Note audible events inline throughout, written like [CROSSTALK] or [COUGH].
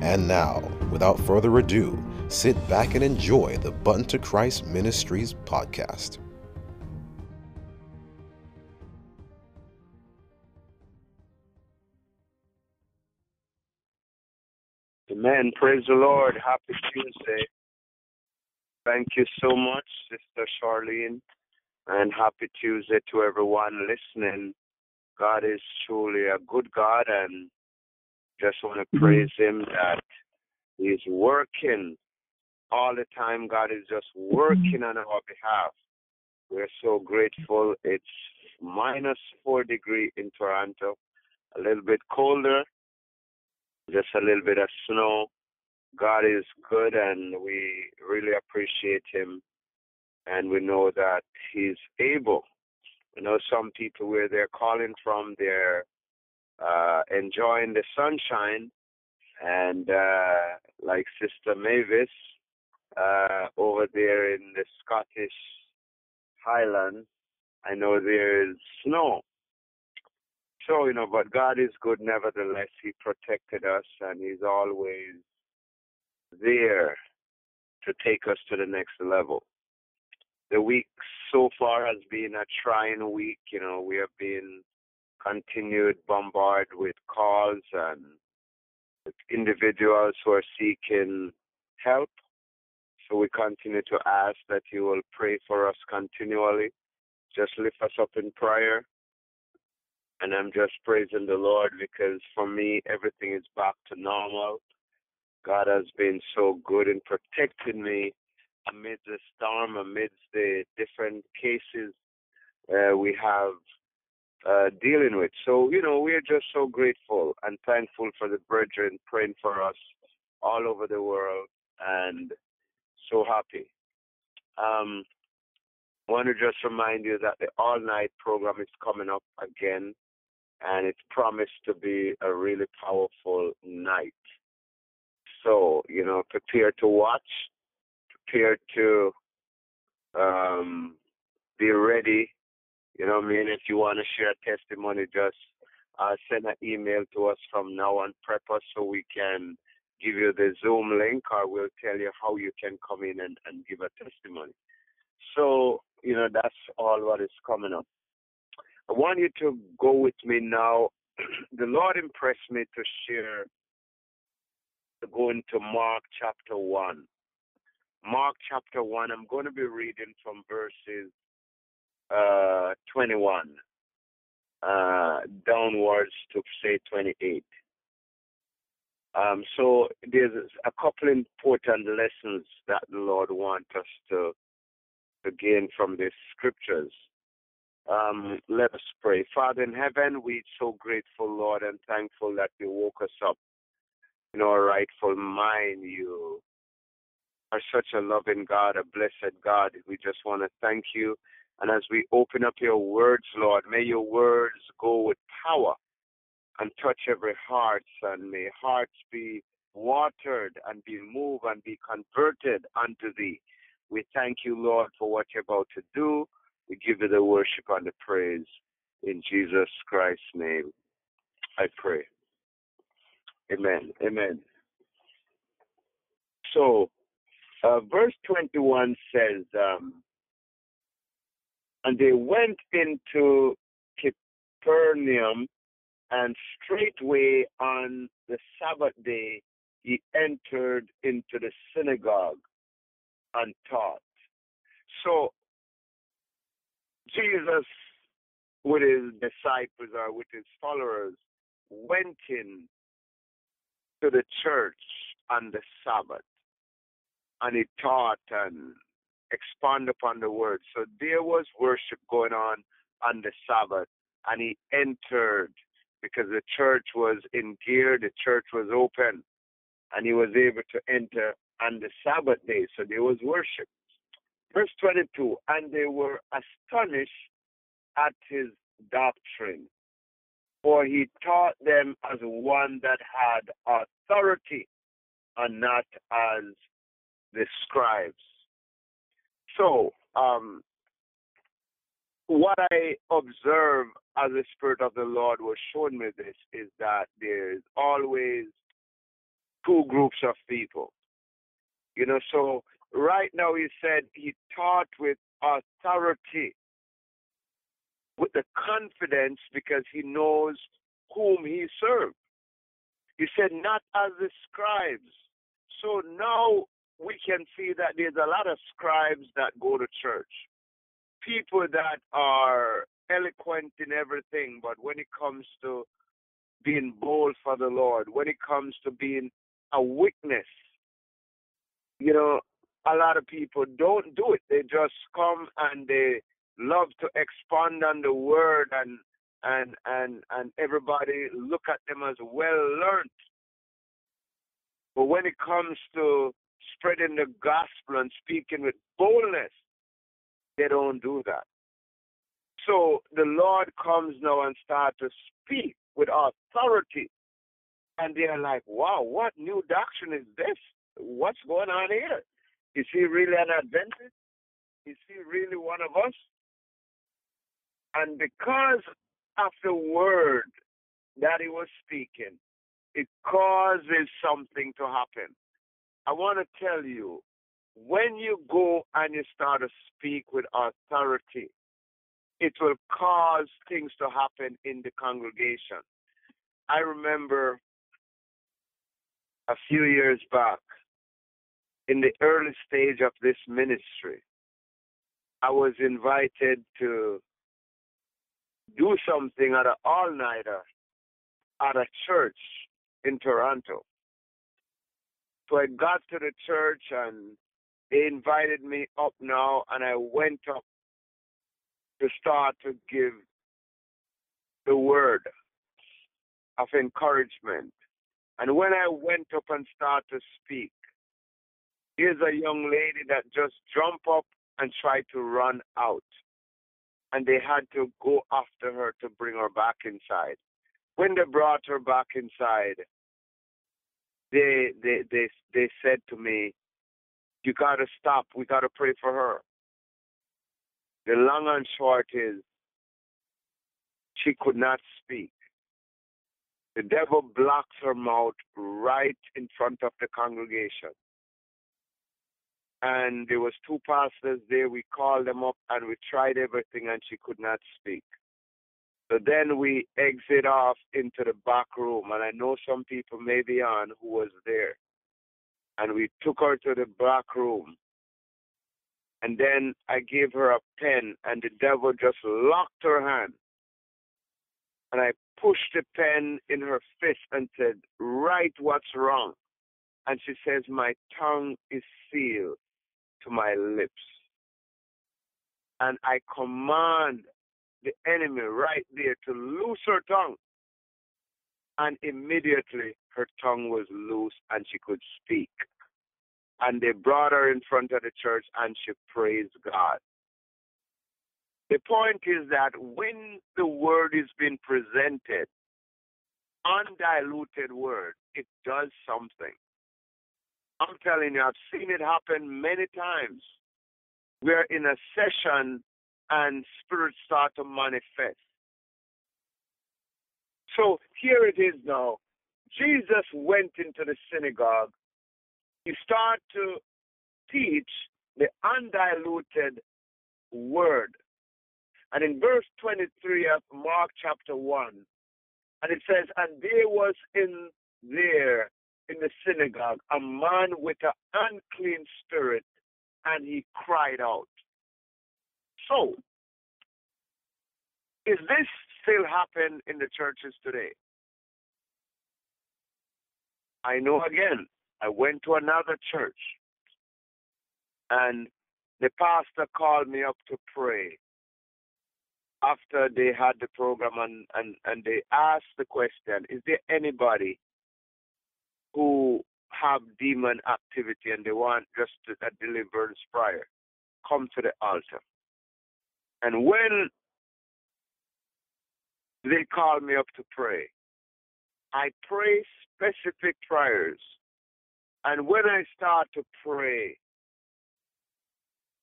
And now, without further ado, sit back and enjoy the Button to Christ Ministries podcast. Amen. Praise the Lord. Happy Tuesday. Thank you so much, Sister Charlene, and happy Tuesday to everyone listening. God is truly a good God, and just want to mm-hmm. praise Him that He's working all the time. God is just mm-hmm. working on our behalf. We're so grateful. It's minus four degree in Toronto, a little bit colder, just a little bit of snow. God is good, and we really appreciate Him, and we know that He's able. You know, some people where they're calling from, they're uh, enjoying the sunshine, and uh, like Sister Mavis uh, over there in the Scottish Highlands, I know there is snow. So, you know, but God is good nevertheless. He protected us and He's always there to take us to the next level. The week so far has been a trying week. You know, we have been continued bombarded with calls and individuals who are seeking help. So we continue to ask that you will pray for us continually. Just lift us up in prayer. And I'm just praising the Lord because for me, everything is back to normal. God has been so good in protecting me amid the storm, amidst the different cases uh, we have uh, dealing with. So, you know, we're just so grateful and thankful for the brethren praying for us all over the world and so happy. Um, I want to just remind you that the all night program is coming up again and it's promised to be a really powerful night. So, you know, prepare to watch, prepare to um, be ready. You know what I mean? If you want to share testimony, just uh, send an email to us from now on, prep us so we can give you the Zoom link or we'll tell you how you can come in and, and give a testimony. So, you know, that's all what is coming up. I want you to go with me now. [CLEARS THROAT] the Lord impressed me to share Going to Mark chapter 1. Mark chapter 1, I'm going to be reading from verses uh, 21 uh, downwards to say 28. Um, so there's a couple important lessons that the Lord wants us to, to gain from these scriptures. Um, let us pray. Father in heaven, we're so grateful, Lord, and thankful that you woke us up in our rightful mind. You are such a loving God, a blessed God. We just want to thank you. And as we open up your words, Lord, may your words go with power and touch every heart, and may hearts be watered and be moved and be converted unto thee. We thank you, Lord, for what you're about to do. We give you the worship and the praise. In Jesus Christ's name, I pray. Amen. Amen. So, uh, verse 21 says, um, And they went into Capernaum, and straightway on the Sabbath day he entered into the synagogue and taught. So, Jesus, with his disciples or with his followers, went in to the church on the Sabbath and he taught and expand upon the word. So there was worship going on on the Sabbath and he entered because the church was in gear, the church was open, and he was able to enter on the Sabbath day. So there was worship. Verse 22 And they were astonished at his doctrine, for he taught them as one that had authority and not as the scribes. So, um, what I observe as the Spirit of the Lord was showing me this is that there's always two groups of people. You know, so right now he said he taught with authority, with the confidence because he knows whom he served. He said, not as the scribes. So now we can see that there's a lot of scribes that go to church. People that are eloquent in everything, but when it comes to being bold for the Lord, when it comes to being a witness, you know, a lot of people don't do it. They just come and they love to expand on the word and and and and everybody look at them as well learned. But when it comes to spreading the gospel and speaking with boldness, they don't do that. So the Lord comes now and start to speak with authority. And they're like, wow, what new doctrine is this? What's going on here? Is he really an Adventist? Is he really one of us? And because of the word that he was speaking, it causes something to happen. I want to tell you, when you go and you start to speak with authority, it will cause things to happen in the congregation. I remember a few years back, in the early stage of this ministry, I was invited to do something at an all nighter at a church in Toronto. So I got to the church and they invited me up now, and I went up to start to give the word of encouragement. And when I went up and started to speak, here's a young lady that just jumped up and tried to run out. And they had to go after her to bring her back inside. When they brought her back inside, they they they they said to me, "You got to stop. We got to pray for her." The long and short is, she could not speak. The devil blocks her mouth right in front of the congregation. And there was two pastors there. We called them up and we tried everything, and she could not speak. So then we exit off into the back room, and I know some people may be on who was there. And we took her to the back room. And then I gave her a pen, and the devil just locked her hand. And I pushed the pen in her fist and said, Write what's wrong. And she says, My tongue is sealed to my lips. And I command the enemy right there to loose her tongue. And immediately her tongue was loose and she could speak. And they brought her in front of the church and she praised God. The point is that when the word is being presented, undiluted word, it does something. I'm telling you, I've seen it happen many times. We're in a session and spirits start to manifest. So here it is now. Jesus went into the synagogue. He started to teach the undiluted word. And in verse 23 of Mark chapter 1, and it says, And there was in there in the synagogue a man with an unclean spirit, and he cried out. So, is this still happen in the churches today? I know again, I went to another church and the pastor called me up to pray after they had the program and, and, and they asked the question, is there anybody who have demon activity and they want just a deliverance prayer, come to the altar. And when they call me up to pray, I pray specific prayers. And when I start to pray,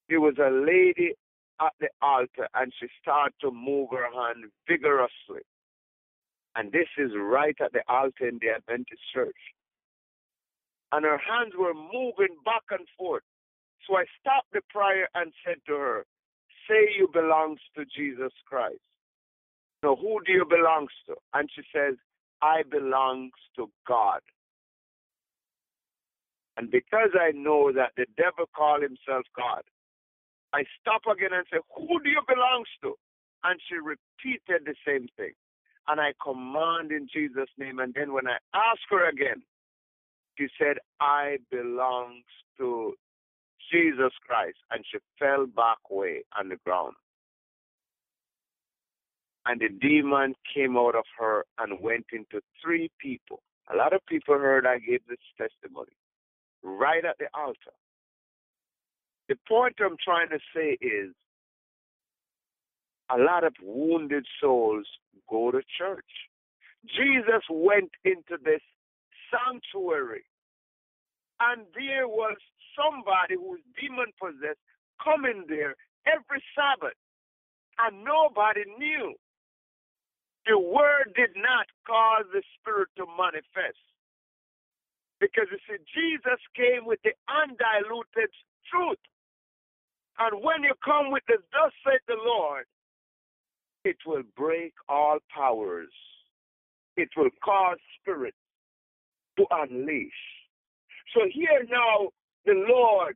there was a lady at the altar and she started to move her hand vigorously. And this is right at the altar in the Adventist church. And her hands were moving back and forth. So I stopped the prayer and said to her, Say you belongs to Jesus Christ. So who do you belongs to? And she says, I belongs to God. And because I know that the devil call himself God, I stop again and say, Who do you belongs to? And she repeated the same thing. And I command in Jesus' name. And then when I ask her again, she said, I belongs to Jesus Christ. And she fell back way on the ground. And the demon came out of her and went into three people. A lot of people heard I gave this testimony right at the altar. The point I'm trying to say is a lot of wounded souls go to church. Jesus went into this sanctuary, and there was somebody who was demon possessed coming there every Sabbath, and nobody knew. The word did not cause the spirit to manifest. Because you see, Jesus came with the undiluted truth. And when you come with the thus said the Lord, it will break all powers. It will cause spirits to unleash. So here now, the Lord,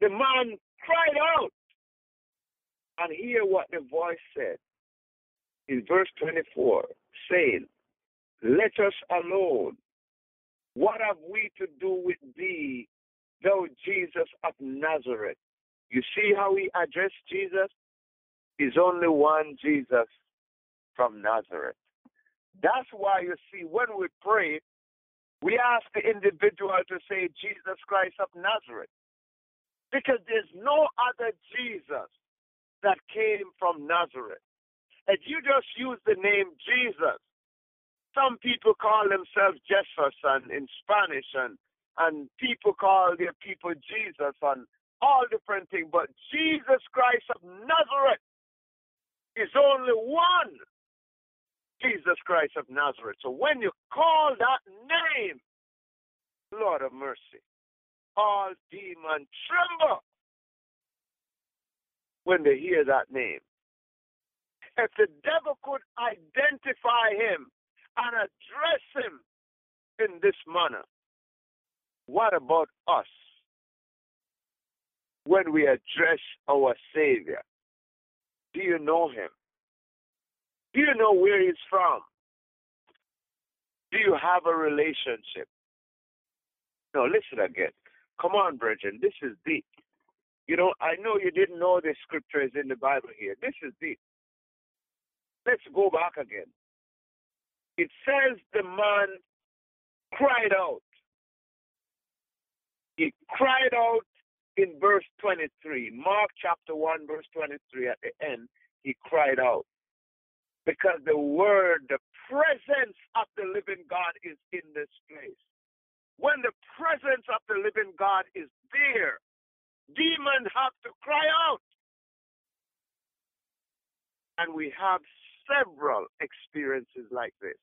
the man cried out. And hear what the voice said in verse 24, saying, Let us alone. What have we to do with thee, thou Jesus of Nazareth? You see how he addressed Jesus? Is only one Jesus from Nazareth. That's why you see when we pray, we ask the individual to say Jesus Christ of Nazareth. Because there's no other Jesus that came from Nazareth. If you just use the name Jesus, some people call themselves Jefferson in Spanish, and, and people call their people Jesus, and all different things. But Jesus Christ of Nazareth is only one Jesus Christ of Nazareth. So when you call that name, Lord of mercy, all demons tremble when they hear that name. If the devil could identify him and address him in this manner, what about us? when we address our Savior? Do you know him? Do you know where he's from? Do you have a relationship? No, listen again. Come on, brethren. This is deep. You know, I know you didn't know the scripture is in the Bible here. This is deep. Let's go back again. It says the man cried out. He cried out in verse 23, Mark chapter 1, verse 23, at the end, he cried out. Because the word, the presence of the living God is in this place. When the presence of the living God is there, demons have to cry out. And we have several experiences like this.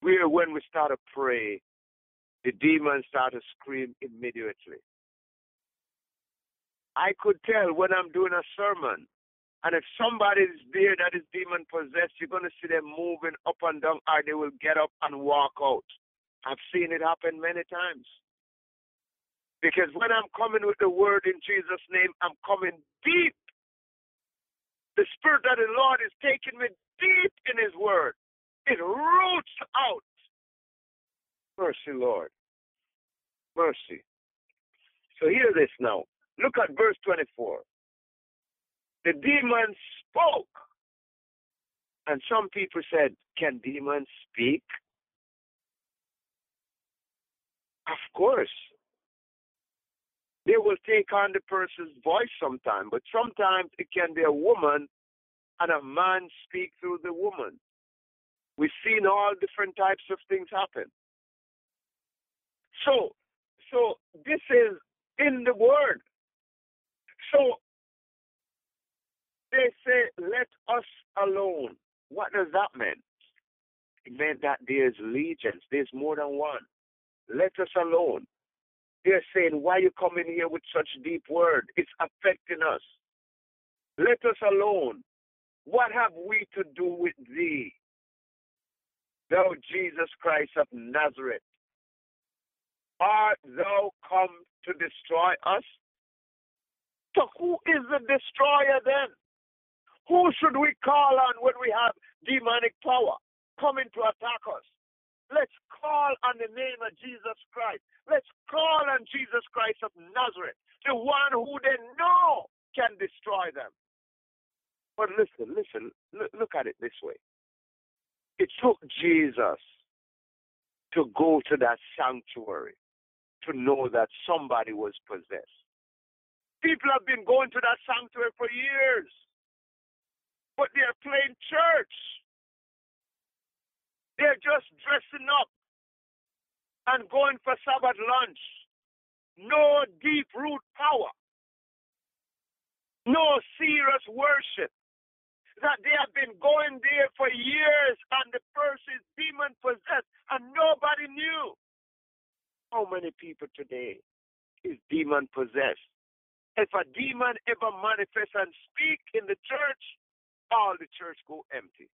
Where when we start to pray, the demons start to scream immediately. I could tell when I'm doing a sermon, and if somebody is there that is demon possessed, you're going to see them moving up and down, or they will get up and walk out. I've seen it happen many times. Because when I'm coming with the word in Jesus' name, I'm coming deep. The Spirit of the Lord is taking me deep in His word. It roots out. Mercy, Lord. Mercy. So hear this now. Look at verse 24. The demon spoke. And some people said, Can demons speak? Of course. They will take on the person's voice sometime, but sometimes it can be a woman and a man speak through the woman. We've seen all different types of things happen. So, so this is in the word. So they say, let us alone. What does that mean? It meant that there's legions, there's more than one. Let us alone. They're saying, why you coming here with such deep word? It's affecting us. Let us alone. What have we to do with thee? Thou Jesus Christ of Nazareth. Art thou come to destroy us? So who is the destroyer then? Who should we call on when we have demonic power coming to attack us? Let's call on the name of Jesus Christ. Let's call on Jesus Christ of Nazareth, the one who they know can destroy them. But listen, listen, look at it this way. It took Jesus to go to that sanctuary to know that somebody was possessed. People have been going to that sanctuary for years, but they're playing church. They're just dressing up and going for Sabbath lunch. No deep root power. No serious worship. That they have been going there for years and the person is demon possessed and nobody knew. How many people today is demon possessed? If a demon ever manifests and speak in the church, all the church go empty.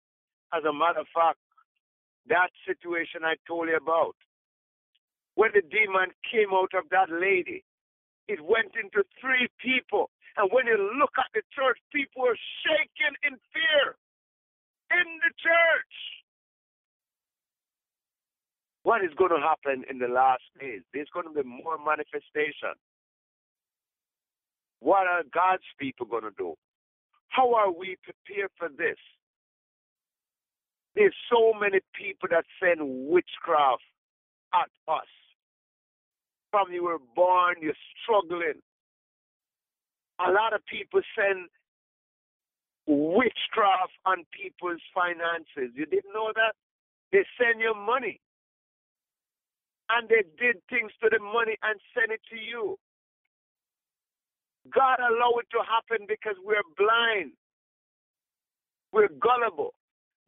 As a matter of fact, that situation I told you about, when the demon came out of that lady, it went into three people. And when you look at the church, people are shaking in fear in the church. What is going to happen in the last days? There's going to be more manifestation. What are God's people going to do? How are we prepared for this? There's so many people that send witchcraft at us. From you were born, you're struggling. A lot of people send witchcraft on people's finances. You didn't know that? They send you money. And they did things to the money and send it to you. God allow it to happen because we're blind. We're gullible.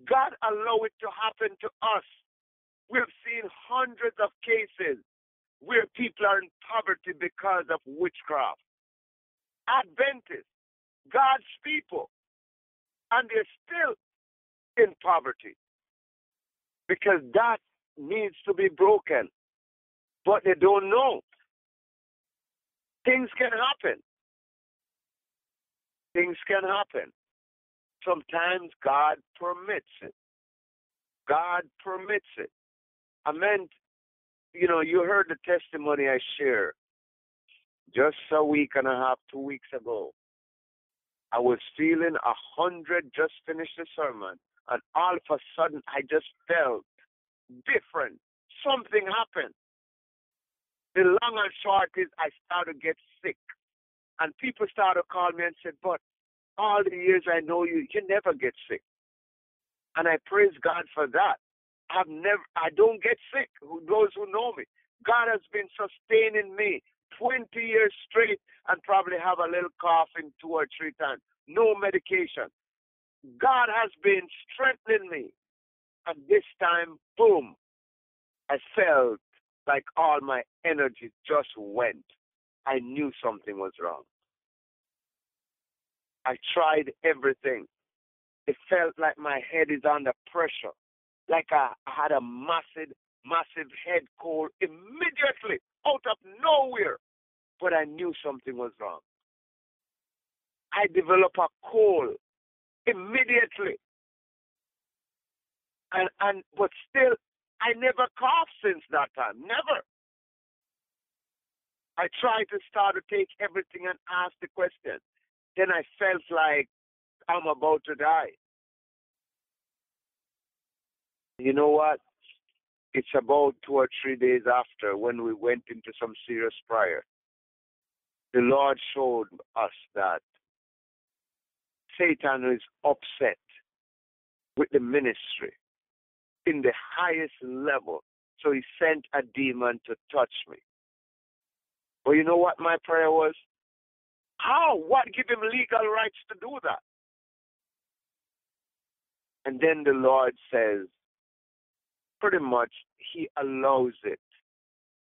God allow it to happen to us. We've seen hundreds of cases where people are in poverty because of witchcraft. Adventists, God's people, and they're still in poverty because that needs to be broken. But they don't know. Things can happen. Things can happen. Sometimes God permits it. God permits it. I meant, you know, you heard the testimony I shared just a week and a half, two weeks ago. I was feeling a hundred, just finished the sermon, and all of a sudden I just felt different. Something happened. The long and short is I started to get sick. And people started calling me and said, But all the years I know you, you never get sick. And I praise God for that. I've never I don't get sick. Those who know me. God has been sustaining me 20 years straight and probably have a little coughing two or three times. No medication. God has been strengthening me. And this time, boom, I felt like all my energy just went. I knew something was wrong. I tried everything. It felt like my head is under pressure, like I had a massive, massive head cold immediately out of nowhere. But I knew something was wrong. I developed a cold immediately. And and but still I never coughed since that time. Never. I tried to start to take everything and ask the question. Then I felt like I'm about to die. You know what? it's about two or three days after when we went into some serious prayer. The Lord showed us that Satan is upset with the ministry in the highest level. So he sent a demon to touch me. But you know what my prayer was? How? What give him legal rights to do that? And then the Lord says, pretty much, He allows it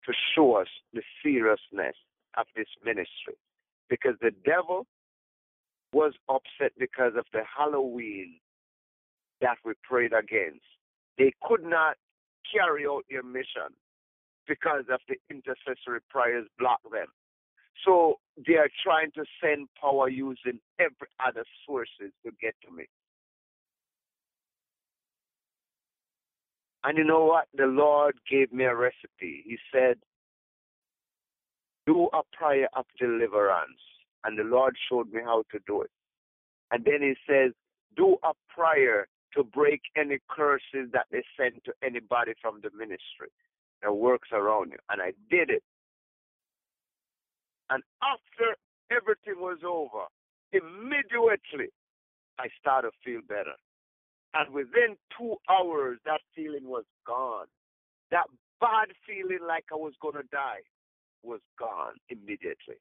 to show us the seriousness of this ministry. Because the devil was upset because of the Halloween that we prayed against. They could not carry out their mission because of the intercessory prayers block them. So they are trying to send power using every other sources to get to me. And you know what? The Lord gave me a recipe. He said, Do a prayer of deliverance. And the Lord showed me how to do it. And then He says, Do a prayer to break any curses that they send to anybody from the ministry that works around you. And I did it. And after everything was over, immediately I started to feel better. And within two hours, that feeling was gone. That bad feeling like I was going to die was gone immediately.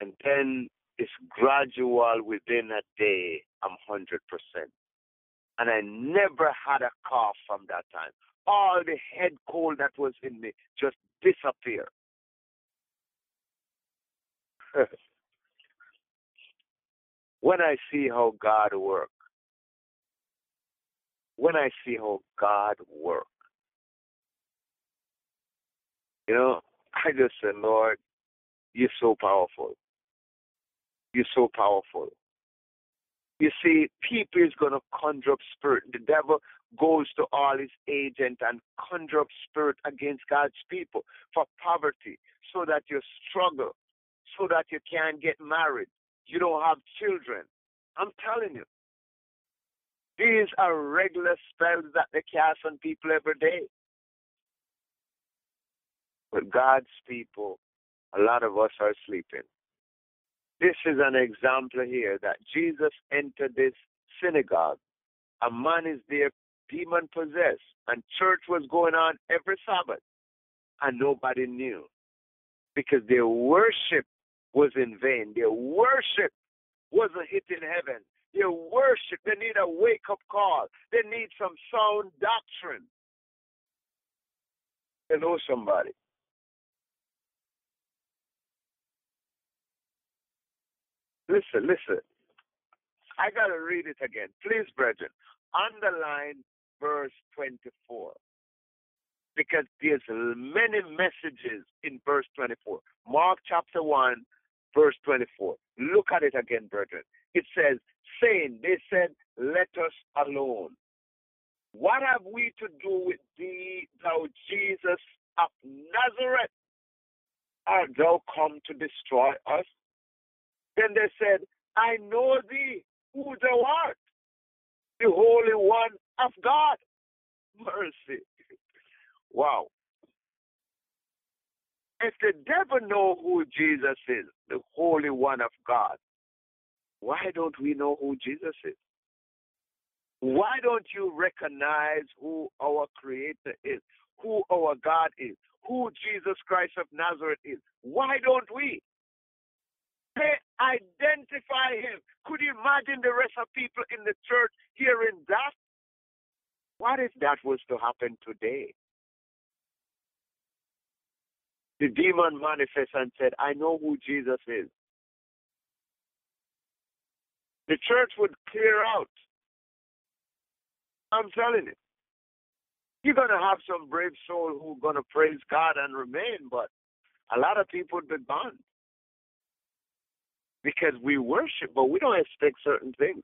And then it's gradual within a day, I'm 100%. And I never had a cough from that time. All the head cold that was in me just disappeared. [LAUGHS] when I see how God works, when I see how God works, you know, I just say, Lord, you're so powerful. You're so powerful. You see, people is going to conjure up spirit. The devil goes to all his agents and conjure up spirit against God's people for poverty so that you struggle so that you can't get married. You don't have children. I'm telling you. These are regular spells that they cast on people every day. But God's people, a lot of us are sleeping. This is an example here that Jesus entered this synagogue. A man is there, demon possessed, and church was going on every Sabbath, and nobody knew because their worship was in vain. Their worship wasn't hitting heaven. Their worship, they need a wake up call. They need some sound doctrine. Hello, somebody. Listen, listen. I got to read it again. Please, brethren, underline verse 24 because there's many messages in verse 24. Mark chapter 1, verse 24. Look at it again, brethren. It says, saying, they said, let us alone. What have we to do with thee, thou Jesus of Nazareth? Art thou come to destroy us? Then they said, I know thee, who thou art, the Holy One of God. Mercy. Wow. If the devil know who Jesus is, the Holy One of God, why don't we know who Jesus is? Why don't you recognize who our Creator is, who our God is, who Jesus Christ of Nazareth is? Why don't we? Identify him. Could you imagine the rest of people in the church hearing that? What if that was to happen today? the demon manifested and said, I know who Jesus is. The church would clear out. I'm telling you. You're going to have some brave soul who are going to praise God and remain, but a lot of people would be gone. Because we worship, but we don't expect certain things.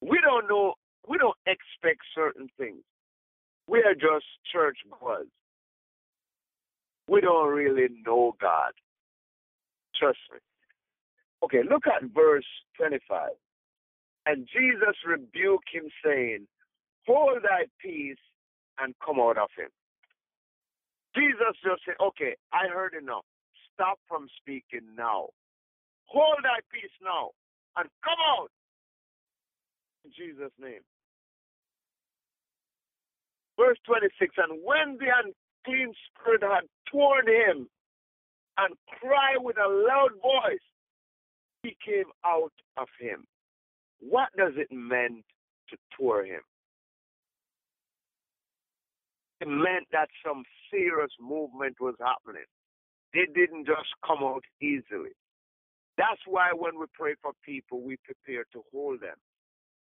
We don't know, we don't expect certain things. We are just church goers we don't really know God. Trust me. Okay, look at verse 25. And Jesus rebuked him, saying, Hold thy peace and come out of him. Jesus just said, Okay, I heard enough. Stop from speaking now. Hold thy peace now and come out. In Jesus' name. Verse 26 And when the unclean spirit had torn him and cried with a loud voice, he came out of him. What does it mean to tour him? It meant that some serious movement was happening. They didn't just come out easily. That's why when we pray for people, we prepare to hold them.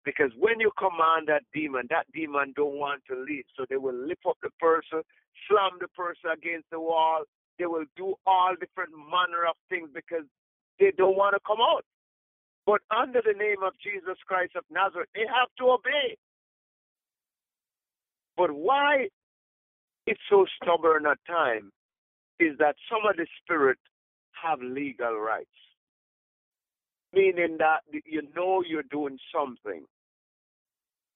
Because when you command that demon, that demon don't want to leave. So they will lift up the person, slam the person against the wall. They will do all different manner of things because they don't want to come out. But under the name of Jesus Christ of Nazareth, they have to obey. But why it's so stubborn at times is that some of the spirit have legal rights. Meaning that you know you're doing something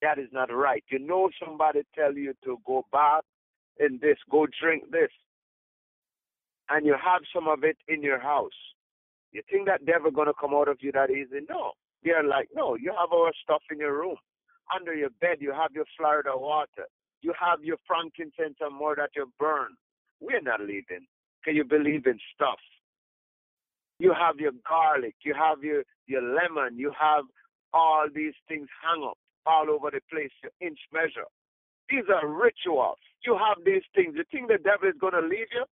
that is not right. You know somebody tell you to go back in this, go drink this. And you have some of it in your house. You think that devil gonna come out of you that easy? No. They're like, no, you have our stuff in your room. Under your bed you have your Florida water. You have your frankincense and more that you burn. We're not leaving. Can you believe in stuff? You have your garlic, you have your, your lemon, you have all these things hung up all over the place, your inch measure. These are rituals. You have these things. You think the devil is going to leave you?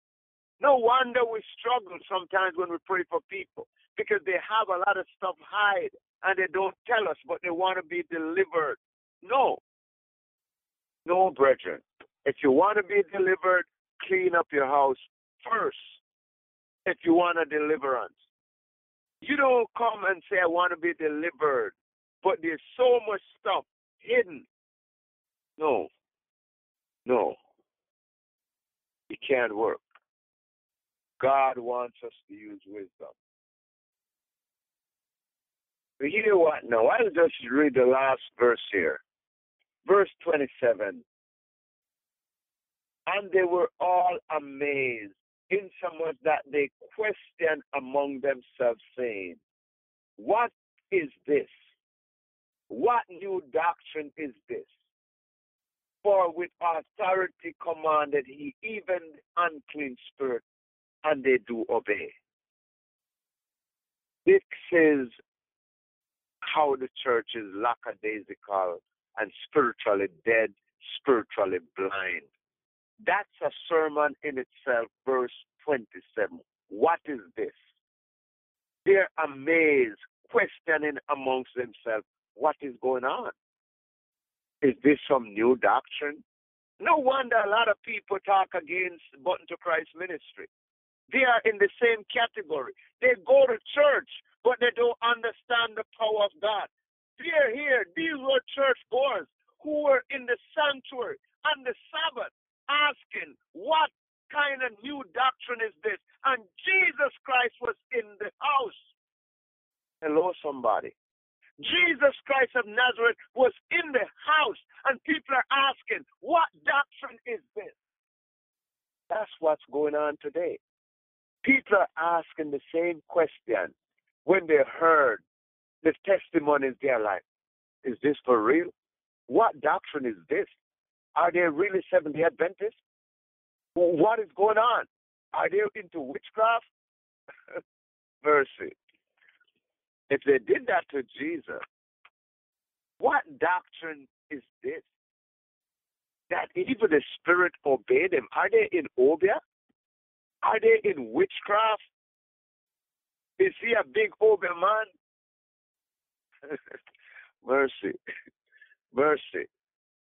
No wonder we struggle sometimes when we pray for people because they have a lot of stuff hide and they don't tell us, but they want to be delivered. No. No, brethren. If you want to be delivered, clean up your house first if you want a deliverance. You don't come and say, I want to be delivered, but there's so much stuff hidden. No. No. It can't work. God wants us to use wisdom. But you know what now? I'll just read the last verse here. Verse 27. And they were all amazed insomuch that they question among themselves, saying, What is this? What new doctrine is this? For with authority commanded he even unclean spirit, and they do obey. This is how the church is lackadaisical and spiritually dead, spiritually blind. That's a sermon in itself, verse 27. What is this? They're amazed, questioning amongst themselves, what is going on? Is this some new doctrine? No wonder a lot of people talk against Button to Christ ministry. They are in the same category. They go to church, but they don't understand the power of God. They're here. These were church goers who were in the sanctuary on the Sabbath asking, What kind of new doctrine is this? And Jesus Christ was in the house. Hello, somebody. Jesus Christ of Nazareth was in the house, and people are asking, What doctrine is this? That's what's going on today. People are asking the same question when they heard the testimonies they're like, Is this for real? What doctrine is this? Are they really Seventh day Adventists? What is going on? Are they into witchcraft? [LAUGHS] Mercy. If they did that to Jesus, what doctrine is this? That even the Spirit obeyed him. Are they in Obeah? Are they in witchcraft? Is he a big Obeah man? [LAUGHS] Mercy. Mercy.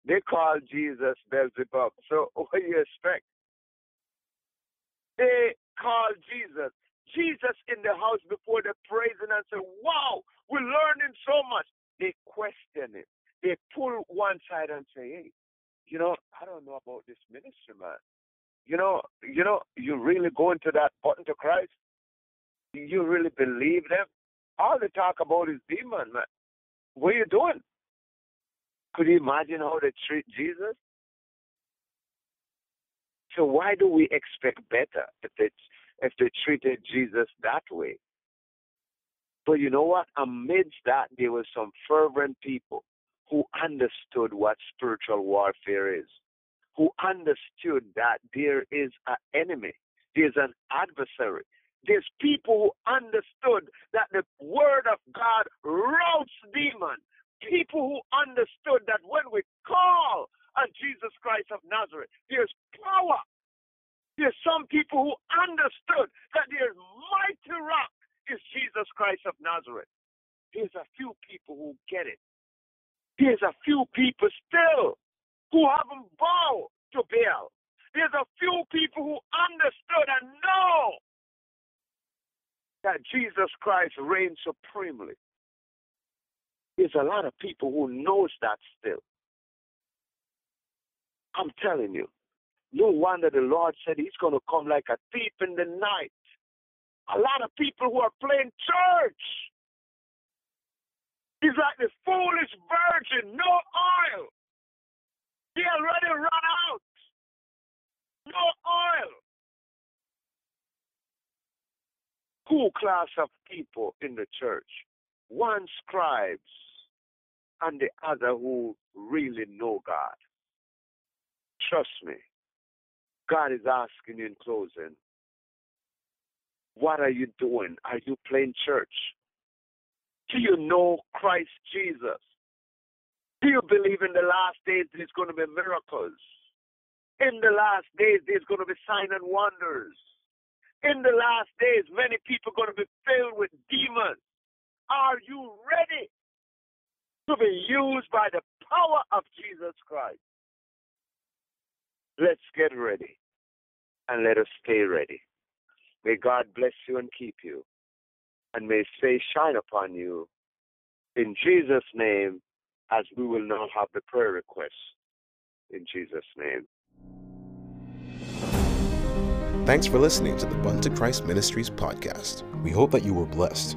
They call Jesus Beelzebub. So [LAUGHS] what do you expect? They call Jesus. Jesus in the house before the praising and say, Wow, we're learning so much. They question it. They pull one side and say, Hey, you know, I don't know about this ministry, man. You know, you know, you really go into that button to Christ? You really believe them? All they talk about is demon, man. What are you doing? Could you imagine how they treat Jesus? So why do we expect better if they if they treated Jesus that way? But you know what? Amidst that, there were some fervent people who understood what spiritual warfare is, who understood that there is an enemy, there's an adversary. There's people who understood that the word of God routs demons. People who understood that when we call on Jesus Christ of Nazareth, there's power. There's some people who understood that there's mighty rock is Jesus Christ of Nazareth. There's a few people who get it. There's a few people still who haven't bowed to Baal. There's a few people who understood and know that Jesus Christ reigns supremely. There's a lot of people who knows that still. I'm telling you, no wonder the Lord said he's going to come like a thief in the night a lot of people who are playing church. He's like the foolish virgin, no oil. He already run out. No oil. Two class of people in the church. One scribes and the other who really know God. Trust me. God is asking you in closing, what are you doing? Are you playing church? Do you know Christ Jesus? Do you believe in the last days there's going to be miracles? In the last days there's going to be signs and wonders. In the last days, many people are going to be filled with demons. Are you ready to be used by the power of Jesus Christ? Let's get ready and let us stay ready. May God bless you and keep you, and may His face shine upon you. In Jesus' name, as we will now have the prayer requests. In Jesus' name. Thanks for listening to the Bun to Christ Ministries podcast. We hope that you were blessed.